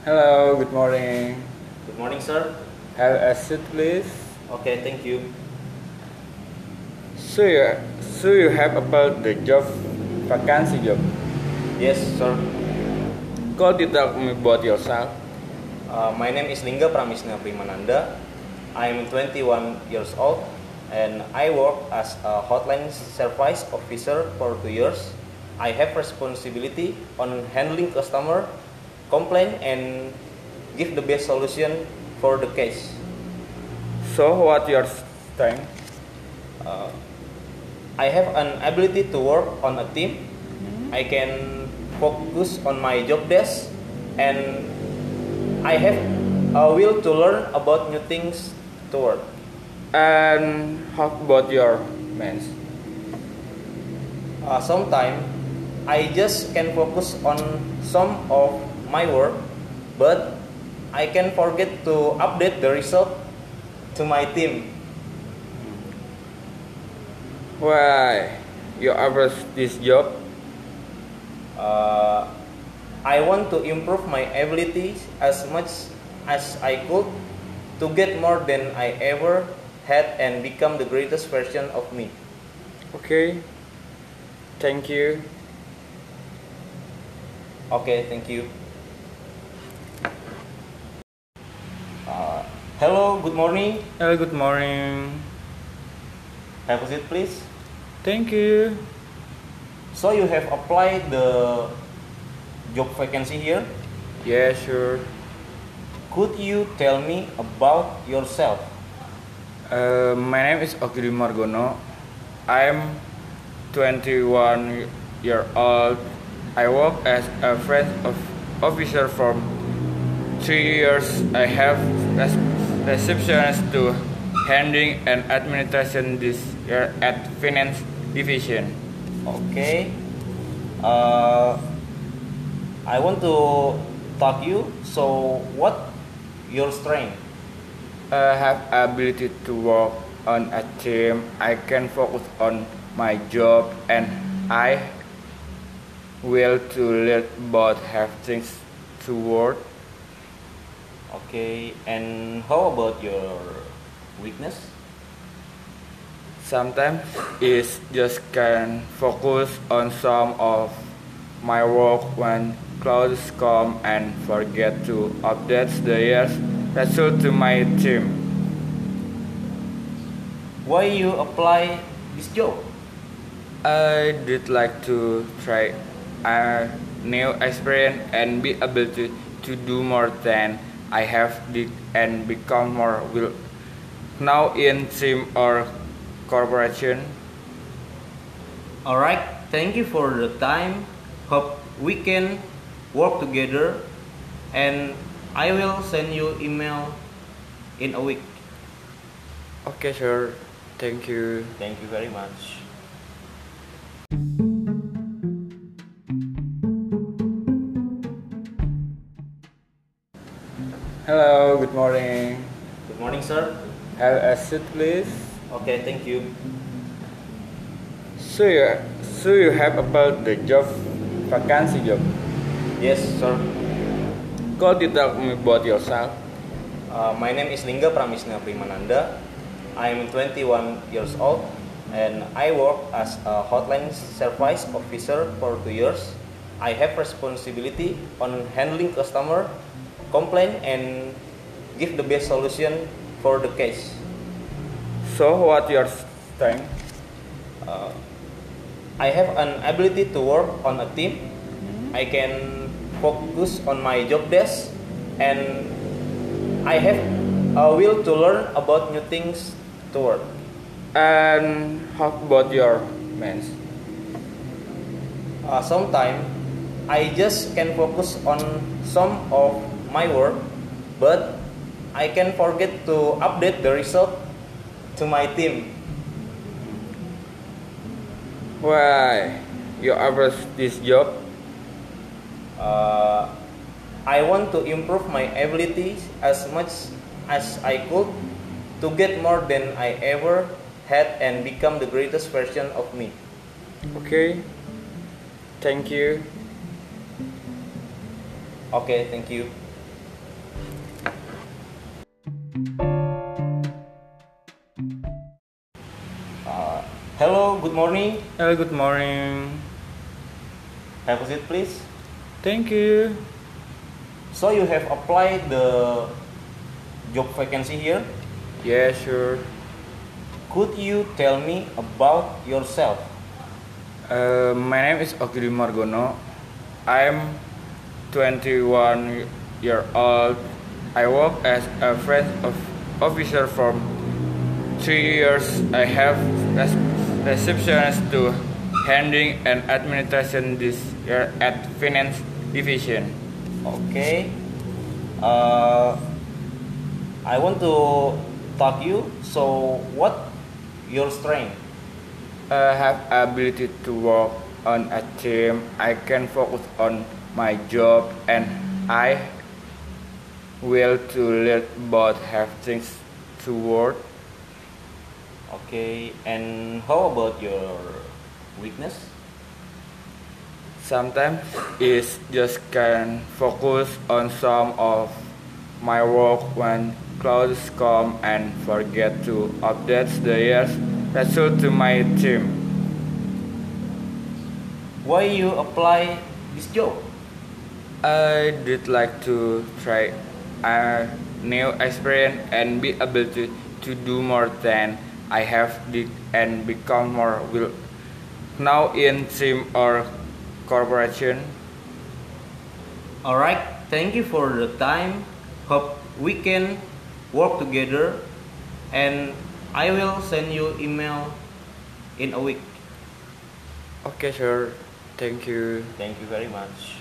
Hello, good morning. Good morning, sir. Have a seat, please. Okay, thank you. So you, so you have about the job vacancy job. Yes, sir. Could you tell me about yourself? Uh, my name is Lingga Pramisna Primananda. I am 21 years old and I work as a hotline service officer for two years. I have responsibility on handling customer complaint and give the best solution for the case. So what your strength? Uh, I have an ability to work on a team. I can focus on my job desk and I have a will to learn about new things to work. And how about your mens? Uh, Sometimes I just can focus on some of my work, but I can forget to update the result to my team. Why you average this job? Uh, I want to improve my abilities as much as I could to get more than I ever had and become the greatest version of me. Okay. Thank you. Okay, thank you. Uh, hello, good morning. Hello, good morning. Have a seat, please. Thank you. So you have applied the job vacancy here. Yeah, sure. Could you tell me about yourself? Uh, my name is Ogiri Margono. I'm 21 year old. I work as a friend of officer from three years. I have receptionist to handling and administration this year at finance division. Okay. Uh, I want to talk you. So what your strength? I have ability to work on a team. I can focus on my job and I will to let both have things to work. Okay. And how about your weakness? Sometimes it's just can focus on some of my work when clouds come and forget to update the year's result to my team. Why you apply this job? I did like to try a new experience and be able to, to do more than I have did and become more will now in team or corporation. All right. Thank you for the time. Hope we can work together. And I will send you email in a week. Okay, sure. Thank you. Thank you very much. Hello, good morning. Good morning, sir. Have a seat, please. Okay, thank you. So you, so you have about the job vacancy job. Yes, sir. Could you tell me about yourself? Uh, my name is Lingga Pramisna Primananda. I am 21 years old and I work as a hotline service officer for two years. I have responsibility on handling customer complaint and give the best solution for the case. So what your strength? Uh, I have an ability to work on a team. I can focus on my job desk and I have a will to learn about new things to work. And how about your mens? Uh, Sometimes I just can focus on some of my work, but I can forget to update the result to my team. Why you average this job? Uh, I want to improve my abilities as much as I could to get more than I ever had and become the greatest version of me. Okay. Thank you. Okay, thank you. Good morning. Hello, good morning. Have a seat, please. Thank you. So you have applied the job vacancy here. Yeah, sure. Could you tell me about yourself? Uh, my name is Ogiri Margono. I'm 21 year old. I work as a friend of officer from three years. I have receptionist to handling and administration this year at finance division. Okay. Uh, I want to talk you. So what your strength? I have ability to work on a team. I can focus on my job and I will to let both have things to work. Okay. And how about your weakness? Sometimes it's just can focus on some of my work when clouds come and forget to update the year's result to my team. Why you apply this job? I did like to try a new experience and be able to, to do more than I have did and become more will now in team or corporation. All right. Thank you for the time. Hope we can work together. And I will send you email in a week. Okay, sure. Thank you. Thank you very much.